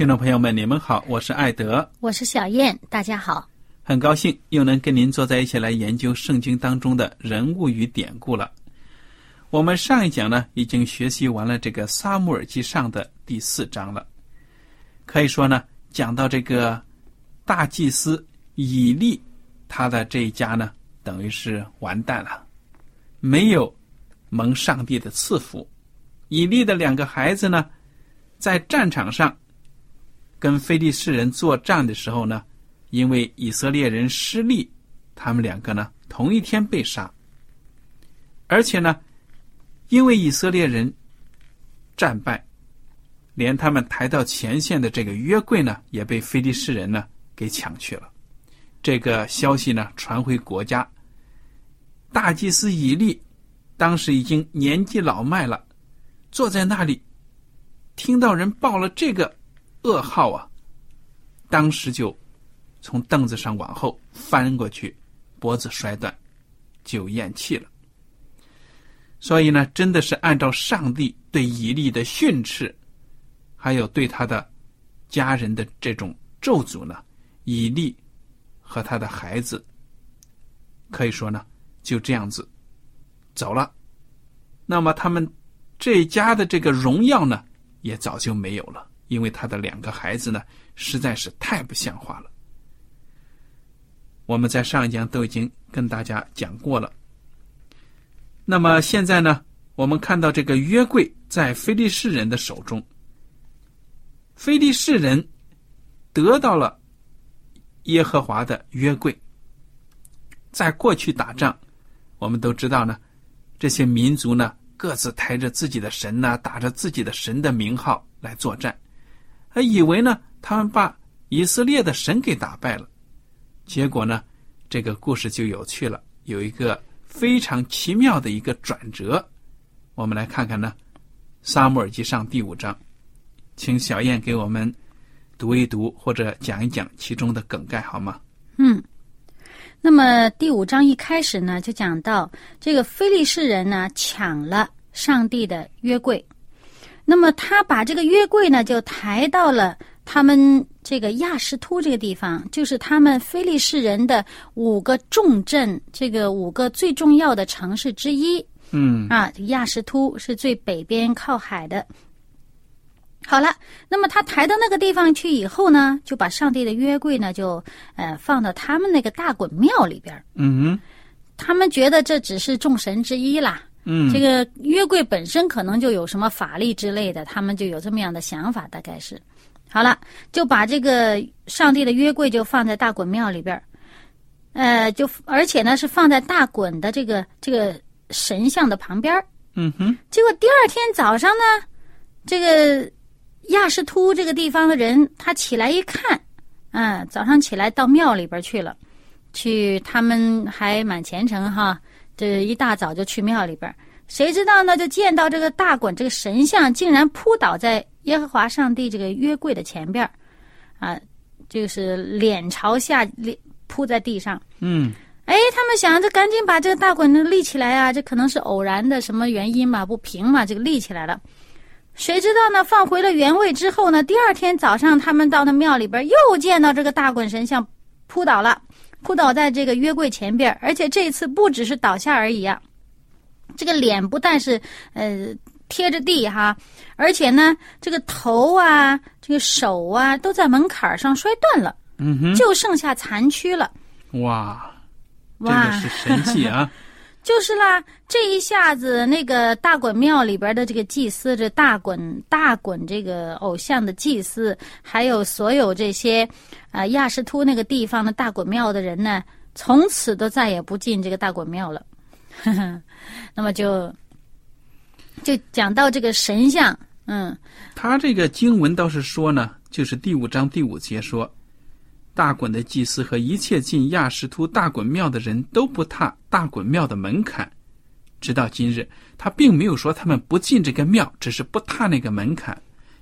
听众朋友们，你们好，我是艾德，我是小燕，大家好。很高兴又能跟您坐在一起来研究圣经当中的人物与典故了。我们上一讲呢，已经学习完了这个撒母耳记上的第四章了。可以说呢，讲到这个大祭司以利，他的这一家呢，等于是完蛋了，没有蒙上帝的赐福。以利的两个孩子呢，在战场上。跟非利士人作战的时候呢，因为以色列人失利，他们两个呢同一天被杀。而且呢，因为以色列人战败，连他们抬到前线的这个约柜呢，也被非利士人呢给抢去了。这个消息呢传回国家，大祭司以利当时已经年纪老迈了，坐在那里，听到人报了这个。噩耗啊！当时就从凳子上往后翻过去，脖子摔断，就咽气了。所以呢，真的是按照上帝对以利的训斥，还有对他的家人的这种咒诅呢，以利和他的孩子可以说呢，就这样子走了。那么他们这家的这个荣耀呢，也早就没有了。因为他的两个孩子呢，实在是太不像话了。我们在上一讲都已经跟大家讲过了。那么现在呢，我们看到这个约柜在非利士人的手中，非利士人得到了耶和华的约柜。在过去打仗，我们都知道呢，这些民族呢各自抬着自己的神呢，打着自己的神的名号来作战。还以为呢，他们把以色列的神给打败了，结果呢，这个故事就有趣了，有一个非常奇妙的一个转折。我们来看看呢，《撒母耳记上》第五章，请小燕给我们读一读或者讲一讲其中的梗概好吗？嗯，那么第五章一开始呢，就讲到这个非利士人呢抢了上帝的约柜。那么他把这个约柜呢，就抬到了他们这个亚什突这个地方，就是他们非利士人的五个重镇，这个五个最重要的城市之一。嗯，啊，亚什突是最北边靠海的。好了，那么他抬到那个地方去以后呢，就把上帝的约柜呢，就呃放到他们那个大滚庙里边。嗯，他们觉得这只是众神之一啦。嗯，这个约柜本身可能就有什么法力之类的，他们就有这么样的想法，大概是。好了，就把这个上帝的约柜就放在大滚庙里边呃，就而且呢是放在大滚的这个这个神像的旁边嗯哼。结果第二天早上呢，这个亚什突这个地方的人他起来一看，嗯，早上起来到庙里边去了，去，他们还蛮虔诚哈，这一大早就去庙里边儿。谁知道呢？就见到这个大滚这个神像竟然扑倒在耶和华上帝这个约柜的前边儿，啊，就是脸朝下脸扑在地上。嗯，哎，他们想着赶紧把这个大滚立起来啊，这可能是偶然的什么原因嘛，不平嘛，这个立起来了。谁知道呢？放回了原位之后呢，第二天早上他们到那庙里边又见到这个大滚神像扑倒了，扑倒在这个约柜前边，而且这次不只是倒下而已啊。这个脸不但是呃贴着地哈，而且呢，这个头啊，这个手啊，都在门槛上摔断了，嗯哼，就剩下残躯了。哇，真哇的是神迹啊！就是啦，这一下子那个大滚庙里边的这个祭司，这大滚大滚这个偶像的祭司，还有所有这些啊、亚什突那个地方的大滚庙的人呢，从此都再也不进这个大滚庙了。那么就就讲到这个神像，嗯他这个经文倒是说呢，就是第五章第五节说，大衮的祭司和一切进亚什突大滚庙的人都不踏大滚庙的门槛，直到今日，他并没有说他们不进这个庙，只是不踏那个门槛，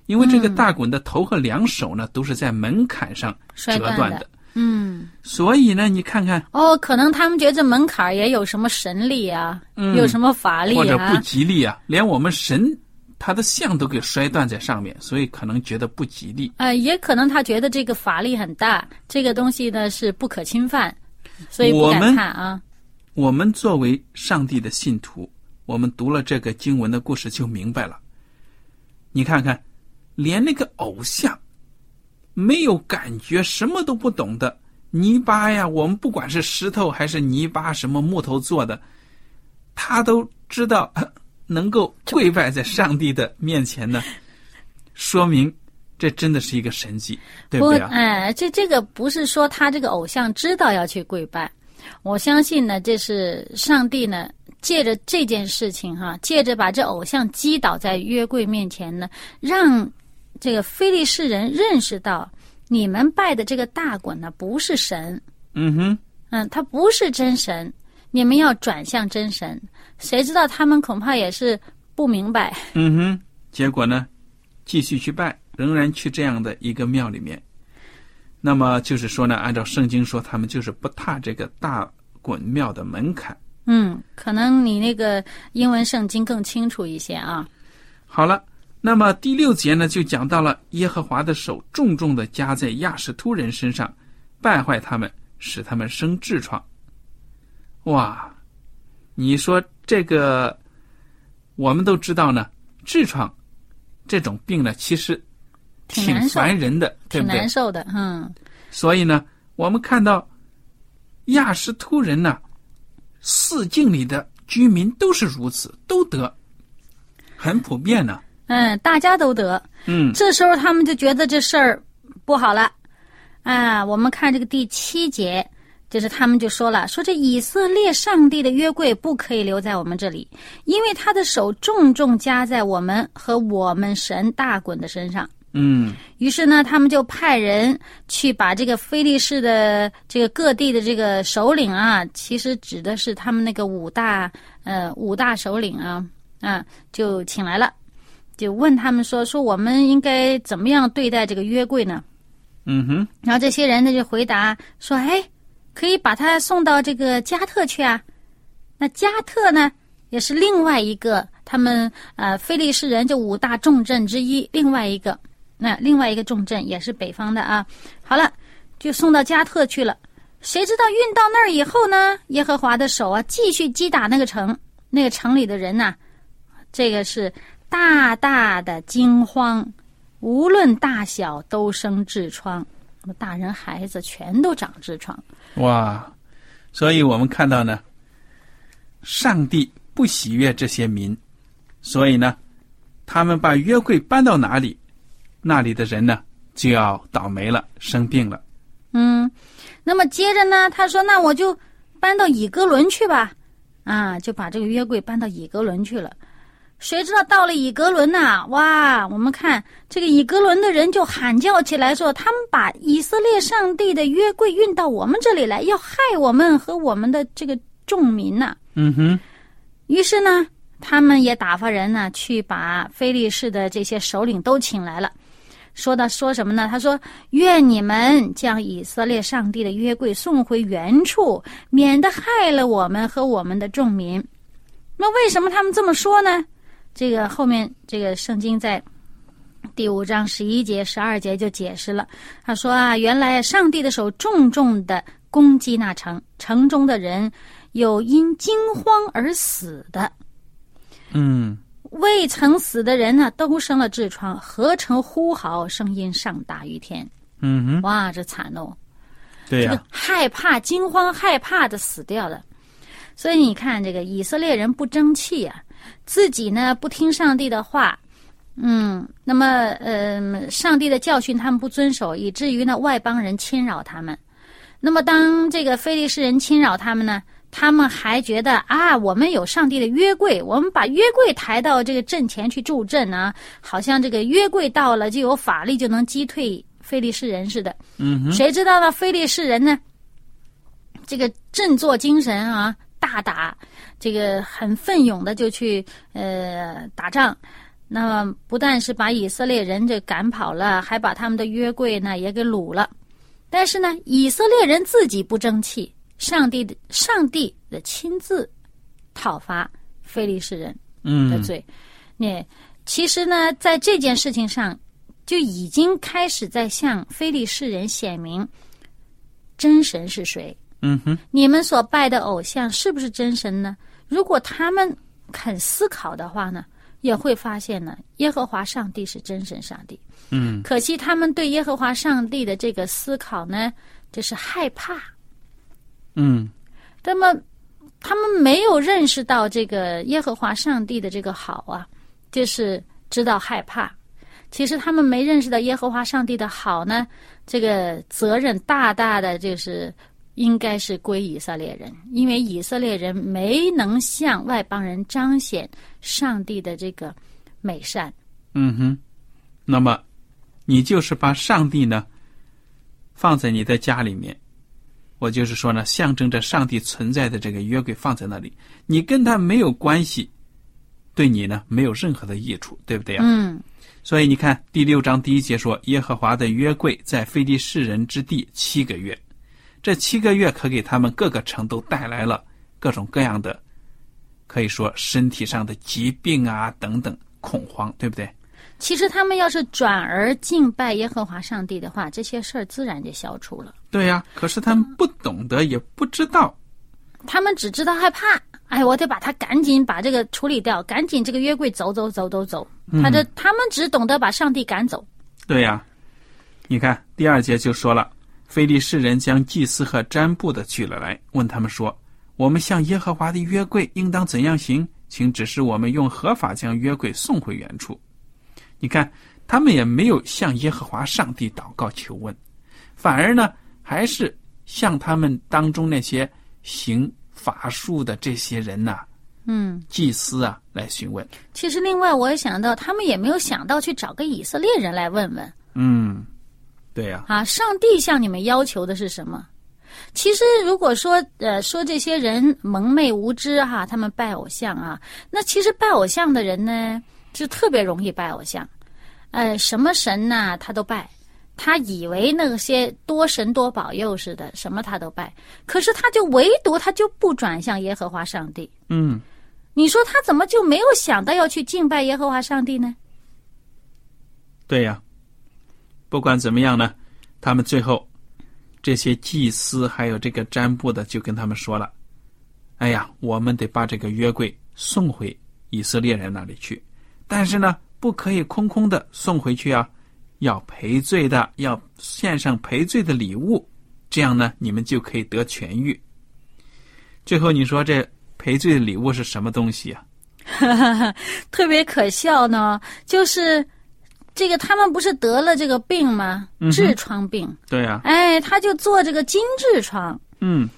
因为这个大滚的头和两手呢都是在门槛上折摔断断的。嗯，所以呢，你看看，哦，可能他们觉得这门槛儿也有什么神力啊，嗯。有什么法力啊。或者不啊，吉利啊，连我们神他的像都给摔断在上面，所以可能觉得不吉利。呃，也可能他觉得这个法力很大，这个东西呢是不可侵犯，所以不敢我们看啊。我们作为上帝的信徒，我们读了这个经文的故事就明白了。你看看，连那个偶像没有感觉、什么都不懂的泥巴呀，我们不管是石头还是泥巴，什么木头做的，他都知道能够跪拜在上帝的面前呢，说明这真的是一个神迹，对不对啊？哎，这这个不是说他这个偶像知道要去跪拜，我相信呢，这是上帝呢借着这件事情哈，借着把这偶像击倒在约柜面前呢，让这个非利士人认识到，你们拜的这个大滚呢不是神，嗯哼，嗯，他不是真神，你们要转向真神。谁知道他们恐怕也是不明白，嗯哼，结果呢，继续去拜，仍然去这样的一个庙里面。那么就是说呢，按照圣经说，他们就是不踏这个大滚庙的门槛。嗯，可能你那个英文圣经更清楚一些啊。好了，那么第六节呢，就讲到了耶和华的手重重的加在亚什突人身上，败坏他们，使他们生痔疮。哇，你说这个，我们都知道呢，痔疮这种病呢，其实挺烦人的，对挺不对难？受的，嗯，所以呢，我们看到亚什突人呢，四境里的居民都是如此，都得，很普遍呢。嗯，大家都得。嗯这时候他们就觉得这事儿不好了，啊，我们看这个第七节，就是他们就说了，说这以色列上帝的约柜不可以留在我们这里，因为他的手重重加在我们和我们神大滚的身上。嗯于是呢，他们就派人去把这个非利士的这个各地的这个首领啊，其实指的是他们那个五大呃五大首领啊啊，就请来了，就问他们说说我们应该怎么样对待这个约柜呢？嗯哼，然后这些人呢就回答说：“哎，可以把他送到这个加特去啊。那加特呢，也是另外一个他们呃非利士人这五大重镇之一，另外一个那另外一个重镇也是北方的啊。好了，就送到加特去了。谁知道运到那儿以后呢，耶和华的手啊继续击打那个城，那个城里的人呐、这个是大大的惊慌。”无论大小都生痔疮，那么大人孩子全都长痔疮。哇，所以我们看到呢，上帝不喜悦这些民，所以呢，他们把约柜搬到哪里，那里的人呢就要倒霉了，生病了。嗯，那么接着呢，他说：“那我就搬到以哥伦去吧。”啊，就把这个约柜搬到以哥伦去了。谁知道到了以格伦呐、哇！我们看这个以格伦的人就喊叫起来说，他们把以色列上帝的约柜运到我们这里来，要害我们和我们的这个众民呐、嗯哼，于是呢，他们也打发人呢去把非利士的这些首领都请来了，说到说什么呢？他说：“愿你们将以色列上帝的约柜送回原处，免得害了我们和我们的众民。”那为什么他们这么说呢？这个后面这个圣经在第五章十一节、十二节就解释了。他说啊，原来上帝的手重重的攻击那城，城中的人有因惊慌而死的，嗯未曾死的人呢，都生了痔疮，合成呼号，声音上大于天。嗯哼，哇，这惨哦！对呀、这个害怕、惊慌、害怕的死掉了。所以你看，这个以色列人不争气啊，自己呢不听上帝的话，嗯，那么呃，上帝的教训他们不遵守，以至于呢外邦人侵扰他们。那么当这个非利士人侵扰他们呢，他们还觉得啊，我们有上帝的约柜，我们把约柜抬到这个阵前去助阵啊，好像这个约柜到了就有法力，就能击退非利士人似的。嗯，谁知道呢？非利士人呢，这个振作精神啊，大打这个很奋勇的就去呃打仗。那么不但是把以色列人这赶跑了，还把他们的约柜呢也给掳了。但是呢，以色列人自己不争气，上帝的上帝的亲自讨伐非利士人。的嗯罪。那其实呢，在这件事情上，就已经开始在向非利士人显明真神是谁。嗯哼，你们所拜的偶像是不是真神呢？如果他们肯思考的话呢，也会发现呢，耶和华上帝是真神上帝。嗯可惜他们对耶和华上帝的这个思考呢，就是害怕。嗯那么他们没有认识到这个耶和华上帝的这个好啊，就是知道害怕。其实他们没认识到耶和华上帝的好呢，这个责任大大的就是应该是归以色列人，因为以色列人没能向外邦人彰显上帝的这个美善。嗯哼，那么你就是把上帝呢放在你的家里面，我就是说呢，象征着上帝存在的这个约柜放在那里，你跟他没有关系，对你呢没有任何的益处，对不对啊？嗯，所以你看第六章第一节说，耶和华的约柜在非利士人之地七个月，这七个月可给他们各个城都带来了各种各样的，可以说身体上的疾病啊等等恐慌，对不对？其实他们要是转而敬拜耶和华上帝的话，这些事儿自然就消除了。对呀、可是他们不懂得，也不知道。他们只知道害怕，哎，我得把他赶紧把这个处理掉，赶紧这个约柜走走走走走。他的他们只懂得把上帝赶走。对呀、你看第二节就说了，非利士人将祭司和占卜的取了来，问他们说：“我们向耶和华的约柜应当怎样行？请指示我们用合法将约柜送回原处。”你看，他们也没有向耶和华上帝祷告求问，反而呢，还是向他们当中那些行法术的这些人呐、嗯，祭司啊来询问。其实另外我也想到，他们也没有想到去找个以色列人来问问嗯，对呀、啊，上帝向你们要求的是什么？其实，如果说呃说这些人蒙昧无知哈、他们拜偶像啊，那其实拜偶像的人呢，就特别容易拜偶像，呃，什么神呐、他都拜，他以为那些多神多保佑似的，什么他都拜，可是他就唯独他就不转向耶和华上帝。嗯，你说他怎么就没有想到要去敬拜耶和华上帝呢？对呀、不管怎么样呢，他们最后这些祭司还有这个占卜的就跟他们说了：“哎呀，我们得把这个约柜送回以色列人那里去，但是呢，不可以空空的送回去啊，要赔罪的，要献上赔罪的礼物，这样呢，你们就可以得痊愈。”最后你说这赔罪的礼物是什么东西啊？特别可笑呢，就是这个他们不是得了这个病吗？痔疮病，对呀、哎，他就做这个金痔疮。嗯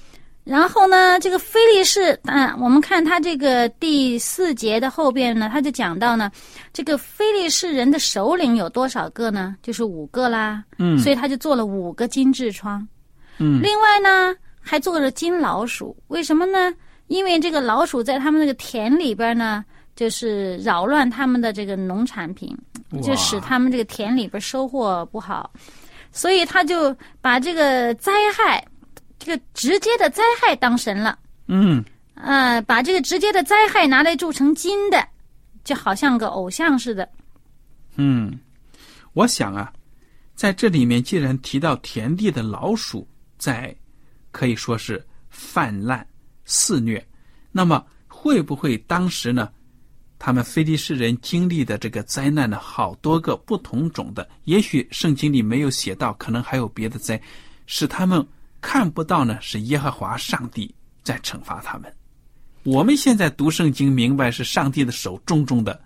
然后呢，这个菲利士，啊，我们看他这个第四节的后边呢，他就讲到呢，这个菲利士人的首领有多少个呢？就是五个啦。嗯所以他就做了五个金痔疮。嗯另外呢，还做了金老鼠。为什么呢？因为这个老鼠在他们那个田里边呢，就是扰乱他们的这个农产品，就使他们这个田里边收获不好，所以他就把这个灾害，这个直接的灾害当神了。嗯呃，把这个直接的灾害拿来铸成金的，就好像个偶像似的。嗯，我想啊，在这里面既然提到田地的老鼠在可以说是泛滥肆虐，那么会不会当时呢？他们非利士人经历的这个灾难呢，好多个不同种的，也许圣经里没有写到，可能还有别的灾，使他们看不到呢，是耶和华上帝在惩罚他们。我们现在读圣经，明白是上帝的手重重的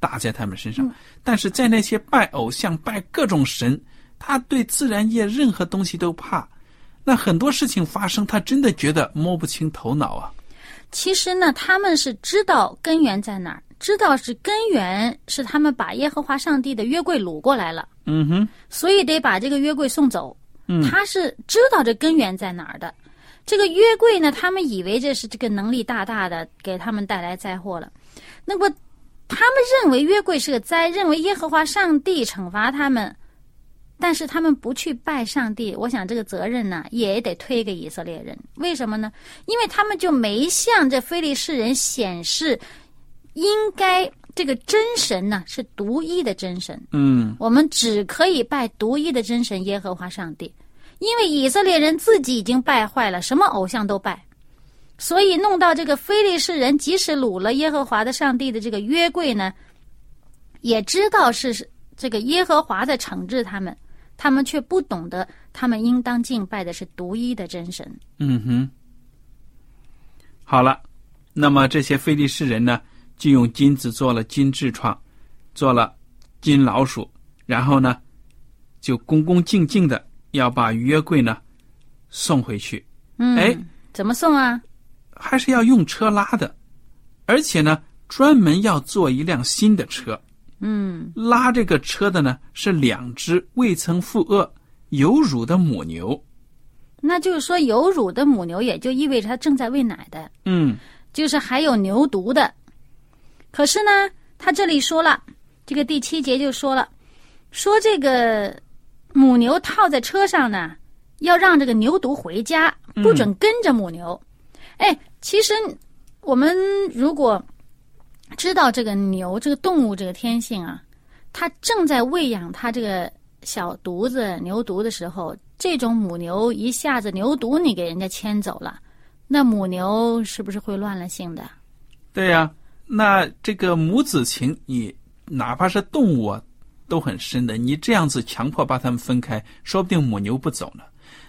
打在他们身上，但是在那些拜偶像、拜各种神，他对自然界任何东西都怕，那很多事情发生，他真的觉得摸不清头脑啊。其实呢，他们是知道根源在哪儿，知道是根源是他们把耶和华上帝的约柜掳过来了，嗯哼，所以得把这个约柜送走。嗯他是知道这根源在哪儿的。这个约柜呢，他们以为这是这个能力大大的给他们带来灾祸了。那么，他们认为约柜是个灾，认为耶和华上帝惩罚他们，但是他们不去拜上帝。我想这个责任呢，也得推给以色列人。为什么呢？因为他们就没向这非利士人显示，应该这个真神呢是独一的真神。嗯我们只可以拜独一的真神耶和华上帝，因为以色列人自己已经败坏了，什么偶像都拜，所以弄到这个非利士人，即使掳了耶和华的上帝的这个约柜呢，也知道是这个耶和华在惩治他们，他们却不懂得他们应当敬拜的是独一的真神。嗯哼，好了，那么这些非利士人呢，就用金子做了金痔疮，做了金老鼠，然后呢，就恭恭敬敬的要把约柜呢送回去。嗯，哎，怎么送啊？还是要用车拉的，而且呢，专门要做一辆新的车。嗯，拉这个车的呢是两只未曾负轭、有乳的母牛。那就是说有乳的母牛，也就意味着它正在喂奶的。嗯就是还有牛犊的。可是呢，他这里说了，这个第七节就说了，说这个母牛套在车上呢，要让这个牛犊回家，不准跟着母牛。哎，其实我们如果知道这个牛这个动物这个天性啊，它正在喂养它这个小犊子牛犊的时候，这种母牛一下子牛犊你给人家牵走了。那母牛是不是会乱了性的？对呀、那这个母子情，你哪怕是动物啊，都很深的。你这样子强迫把它们分开，说不定母牛不走呢。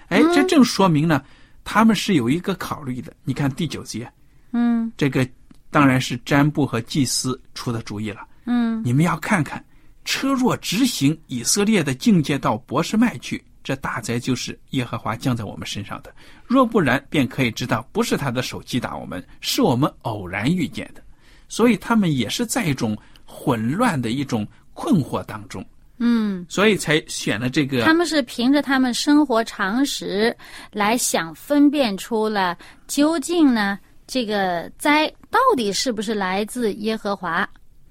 哎，这正说明呢，他们是有一个考虑的。你看第九节，嗯这个当然是占卜和祭司出的主意了。嗯你们要看看，车若直行以色列的境界到博士麦去，这大灾就是耶和华降在我们身上的；若不然，便可以知道不是他的手击打我们，是我们偶然遇见的。所以他们也是在一种混乱的一种困惑当中，嗯，所以才选了这个他们是凭着他们生活常识来想分辨出了究竟呢这个灾到底是不是来自耶和华。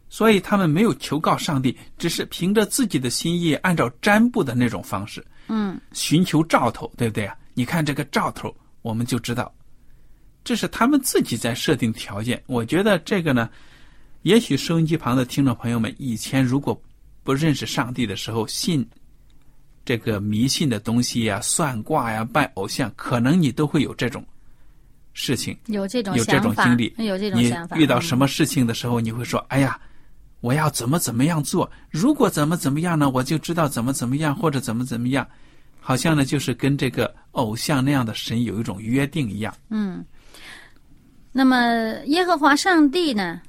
所以他们没有求告上帝，只是凭着自己的心意，按照占卜的那种方式，嗯寻求兆头，对不对啊？你看这个兆头，我们就知道，这是他们自己在设定条件。我觉得这个呢，也许收音机旁的听众朋友们以前如果不认识上帝的时候，信这个迷信的东西呀、算卦呀、拜偶像，可能你都会有这种事情。有这种有这种经历，有这种你想法。遇到什么？事情的时候，你会说：“哎呀，我要怎么怎么样做？如果怎么怎么样呢，我就知道怎么怎么样，或者怎么怎么样。”好像呢，就是跟这个偶像那样的神有一种约定一样。嗯，那么耶和华上帝呢，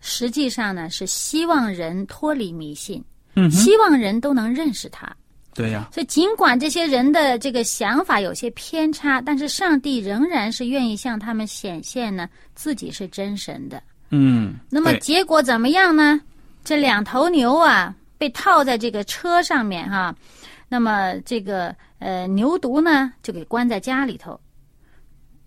实际上呢是希望人脱离迷信，嗯，希望人都能认识他。对呀、所以，尽管这些人的这个想法有些偏差，但是上帝仍然是愿意向他们显现呢，自己是真神的。嗯，那么结果怎么样呢？这两头牛啊，被套在这个车上面哈、那么这个呃牛犊呢，就给关在家里头。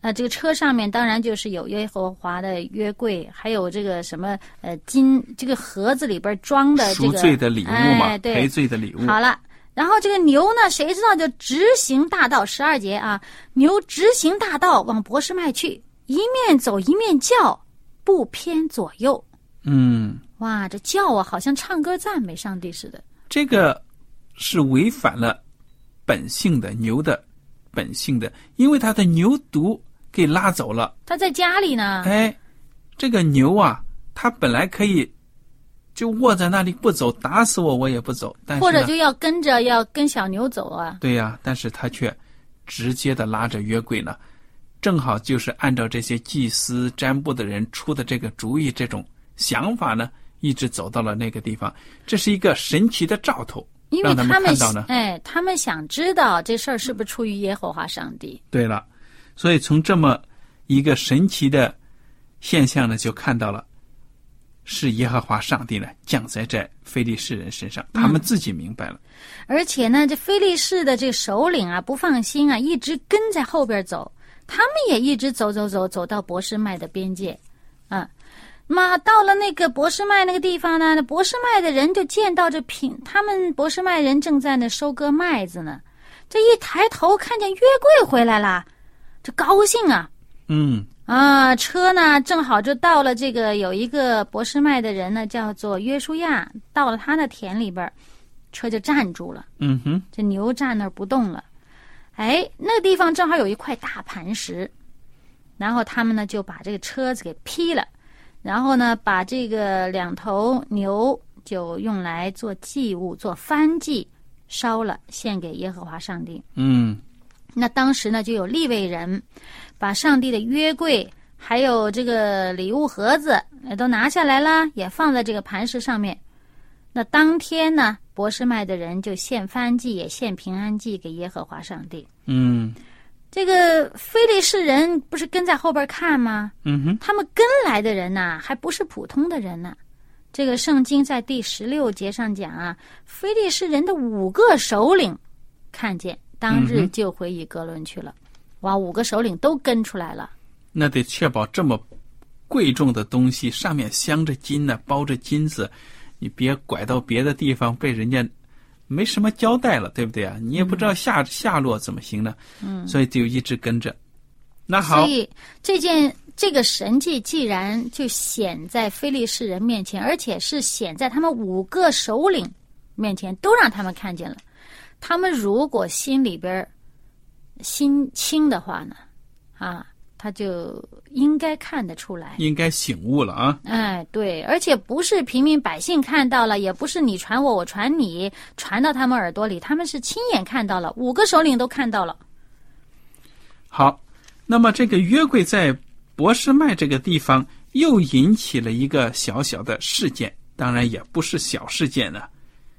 啊，这个车上面当然就是有耶和华的约柜，还有这个什么呃金这个盒子里边装的这赎个罪的礼物嘛，哎、对赔罪的礼物。好了，然后这个牛呢，谁知道就直行大道十二节啊，牛直行大道往博士麦去，一面走一面叫，不偏左右。嗯，哇，这叫啊，好像唱歌赞美上帝似的。这个是违反了本性的牛的本性的，因为它的牛犊给拉走了。他在家里呢，哎，这个牛啊，它本来可以就卧在那里不走，打死我我也不走。但是或者就要跟着要跟小牛走啊。对呀、但是他却直接的拉着约柜呢，正好就是按照这些祭司占卜的人出的这个主意，这种想法呢，一直走到了那个地方。这是一个神奇的兆头，因为他们们看到呢。哎，他们想知道这事儿是不是出于耶和华上帝。对了，所以从这么一个神奇的现象呢，就看到了是耶和华上帝呢降在这非利士人身上，他们自己明白了。而且呢，这非利士的这个首领啊，不放心啊，一直跟在后边走，他们也一直走走走，走到博士麦的边界，啊，嘛到了那个博士麦那个地方呢，那博士麦的人就见到这平，他们博士麦人正在那收割麦子呢，这一抬头看见约柜回来了，这高兴啊，嗯啊，车呢正好就到了这个有一个博士麦的人呢，叫做约书亚，到了他的田里边儿，车就站住了。嗯哼，这牛站那儿不动了。哎，那个地方正好有一块大磐石，然后他们呢就把这个车子给劈了，然后呢把这个两头牛就用来做祭物、做燔祭，烧了献给耶和华上帝。嗯那当时呢，就有立位人把上帝的约柜还有这个礼物盒子呃都拿下来了，也放在这个磐石上面。那当天呢，博士麦的人就献燔祭，也献平安祭给耶和华上帝。嗯这个非利士人不是跟在后边看吗？嗯哼，他们跟来的人呐、还不是普通的人呢。这个圣经在第十六节上讲啊，非利士人的五个首领看见，当日就回以格伦去了。哇，五个首领都跟出来了。那得确保这么贵重的东西上面镶着金呢，包着金子，你别拐到别的地方被人家没什么交代了，对不对啊？你也不知道下、下落怎么行呢？嗯，所以就一直跟着。那好所，以这件这个神迹既然就显在非利士人面前，而且是显在他们五个首领面前，都让他们看见了。他们如果心里边心轻的话呢，啊，他就应该看得出来。应该醒悟了啊！哎，对，而且不是平民百姓看到了，也不是你传我，我传你，传到他们耳朵里，他们是亲眼看到了，五个首领都看到了。好，那么这个约柜在博士麦这个地方又引起了一个小小的事件，当然也不是小事件呢。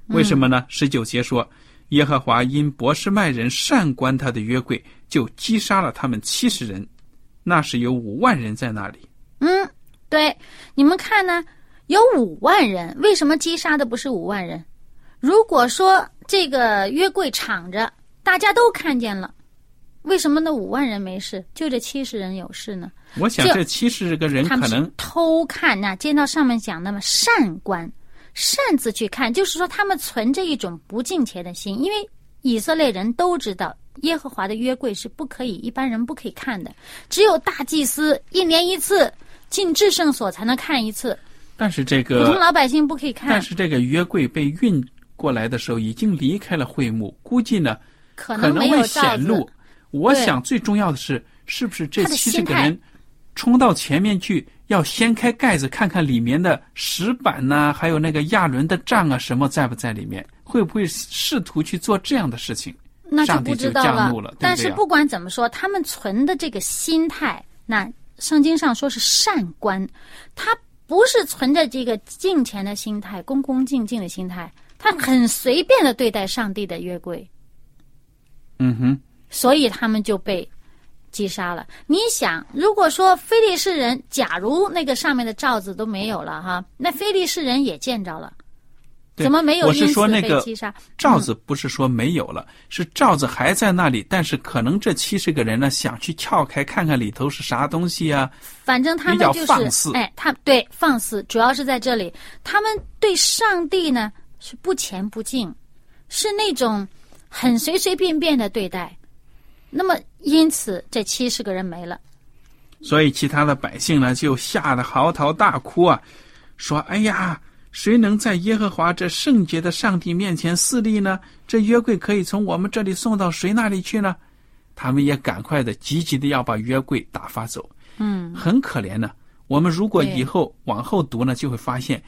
为什么呢？十九节说，耶和华因博士麦人善观他的约柜，就击杀了他们七十人，那是有五万人在那里。嗯，对，你们看呢，有五万人，为什么击杀的不是五万人？如果说这个约柜敞着，大家都看见了，为什么那五万人没事，就这七十人有事呢？我想这七十个人可能偷看呐、见到上面讲的嘛，善观，擅自去看，就是说他们存着一种不敬虔的心，因为以色列人都知道耶和华的约柜是不可以一般人不可以看的，只有大祭司一年一次进至圣所才能看一次，但是这个普通，老百姓不可以看但，是这个约柜被运过来的时候，已经离开了会幕，估计呢可可能没会显露。。我想最重要的是，是不是这七十个人冲到前面去，要掀开盖子看看里面的石板呐、还有那个亚伦的杖啊，什么在不在里面？会不会试图去做这样的事情？那就上帝就不知道了对对啊但是不管怎么说，他们存的这个心态，那圣经上说是善观，他不是存着这个敬虔的心态、恭恭敬敬的心态，他很随便的对待上帝的约柜，嗯哼，所以他们就被击杀了。你想，如果说非利士人，假如那个上面的罩子都没有了哈，那非利士人也见着了，对怎么没有我是因此说那个被击杀？罩子不是说没有了，是罩子还在那里，但是可能这七十个人呢想去撬开看看里头是啥东西啊。反正他们就是放肆哎，他对放肆，主要是在这里，他们对上帝呢是不前不敬，是那种很随随便便的对待。那么，因此这七十个人没了。所以其他的百姓呢就吓得嚎啕大哭啊，说：“哎呀，谁能在耶和华这圣洁的上帝面前肆立呢？这约柜可以从我们这里送到谁那里去呢？”他们也赶快的、积极的要把约柜打发走。嗯，很可怜呢。我们如果以后往后读呢，就会发现，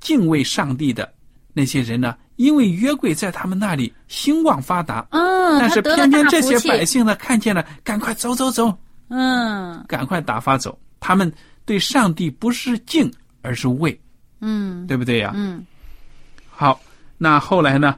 敬畏上帝的那些人呢，因为约柜在他们那里兴旺发达，嗯，但是偏偏这些百姓呢，看见了，赶快走走走，嗯。赶快打发走。他们对上帝不是敬，而是畏，嗯。对不对呀、嗯，好，那后来呢？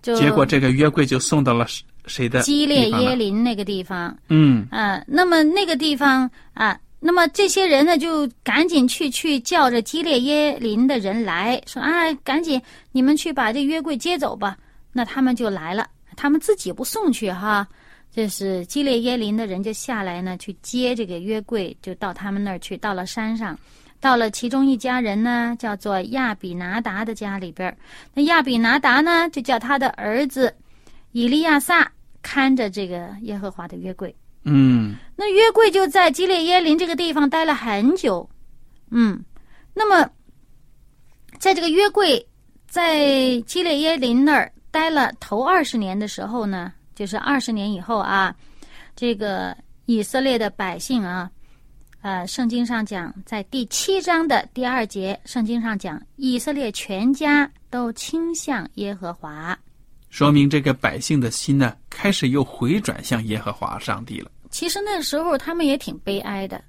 结果这个约柜就送到了谁谁的基列？耶林那个地方，嗯。啊，那么那个地方啊，那么这些人呢，就赶紧去去叫着基列耶林的人来说啊，赶紧你们去把这约柜接走吧。那他们就来了，他们自己不送去哈，这是基列耶林的人就下来呢，去接这个约柜，就到他们那儿去，到了山上。到了其中一家人呢，叫做亚比拿达的家里边。那亚比拿达呢，就叫他的儿子以利亚撒看着这个耶和华的约柜。嗯那约柜就在基列耶林这个地方待了很久，嗯，那么在这个约柜在基列耶林那儿待了头二十年的时候呢，就是二十年以后啊，这个以色列的百姓啊，呃，圣经上讲，在第七章的第二节，圣经上讲，以色列全家都倾向耶和华。说明这个百姓的心呢，开始又回转向耶和华上帝了。其实那时候他们也挺悲哀的，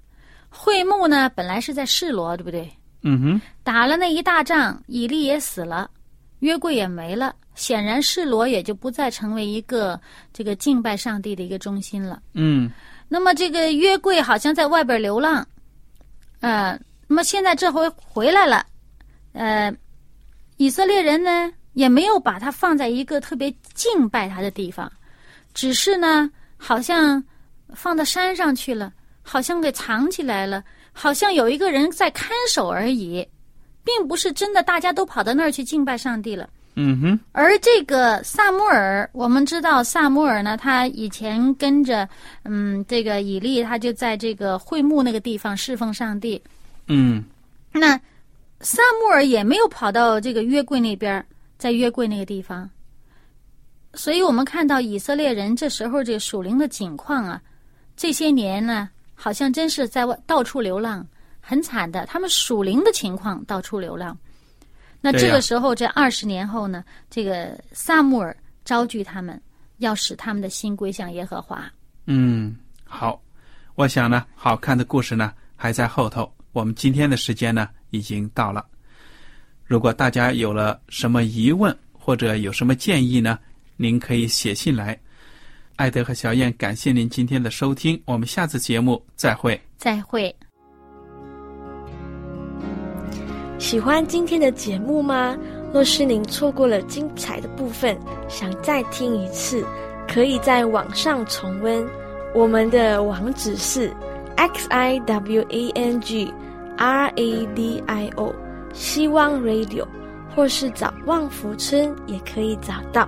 会幕呢本来是在示罗，对不对？嗯哼，打了那一大仗，以利也死了，约柜也没了，显然示罗也就不再成为一个这个敬拜上帝的一个中心了。嗯那么这个约柜好像在外边流浪，呃，那么现在这回回来了，呃，以色列人呢也没有把它放在一个特别敬拜他的地方，只是呢好像放到山上去了，好像给藏起来了，好像有一个人在看守而已，并不是真的大家都跑到那儿去敬拜上帝了。嗯哼，而这个萨穆尔，我们知道萨穆尔呢，他以前跟着嗯这个以利，他就在这个会幕那个地方侍奉上帝。嗯那萨穆尔也没有跑到这个约柜那边，在约柜那个地方。所以我们看到以色列人这时候这个属灵的景况啊，这些年呢，好像真是在外到处流浪，很惨的。他们属灵的情况到处流浪。那这个时候，这二十年后呢，这个萨穆尔招聚他们，要使他们的心归向耶和华。嗯，好，我想呢，好看的故事呢还在后头。我们今天的时间呢已经到了。如果大家有了什么疑问或者有什么建议呢，您可以写信来。艾德和小燕，感谢您今天的收听，我们下次节目再会。再会。喜欢今天的节目吗？若是您错过了精彩的部分，想再听一次，可以在网上重温。我们的网址是 x i w a n g r a d i o 希望 Radio，或是找旺福村也可以找到。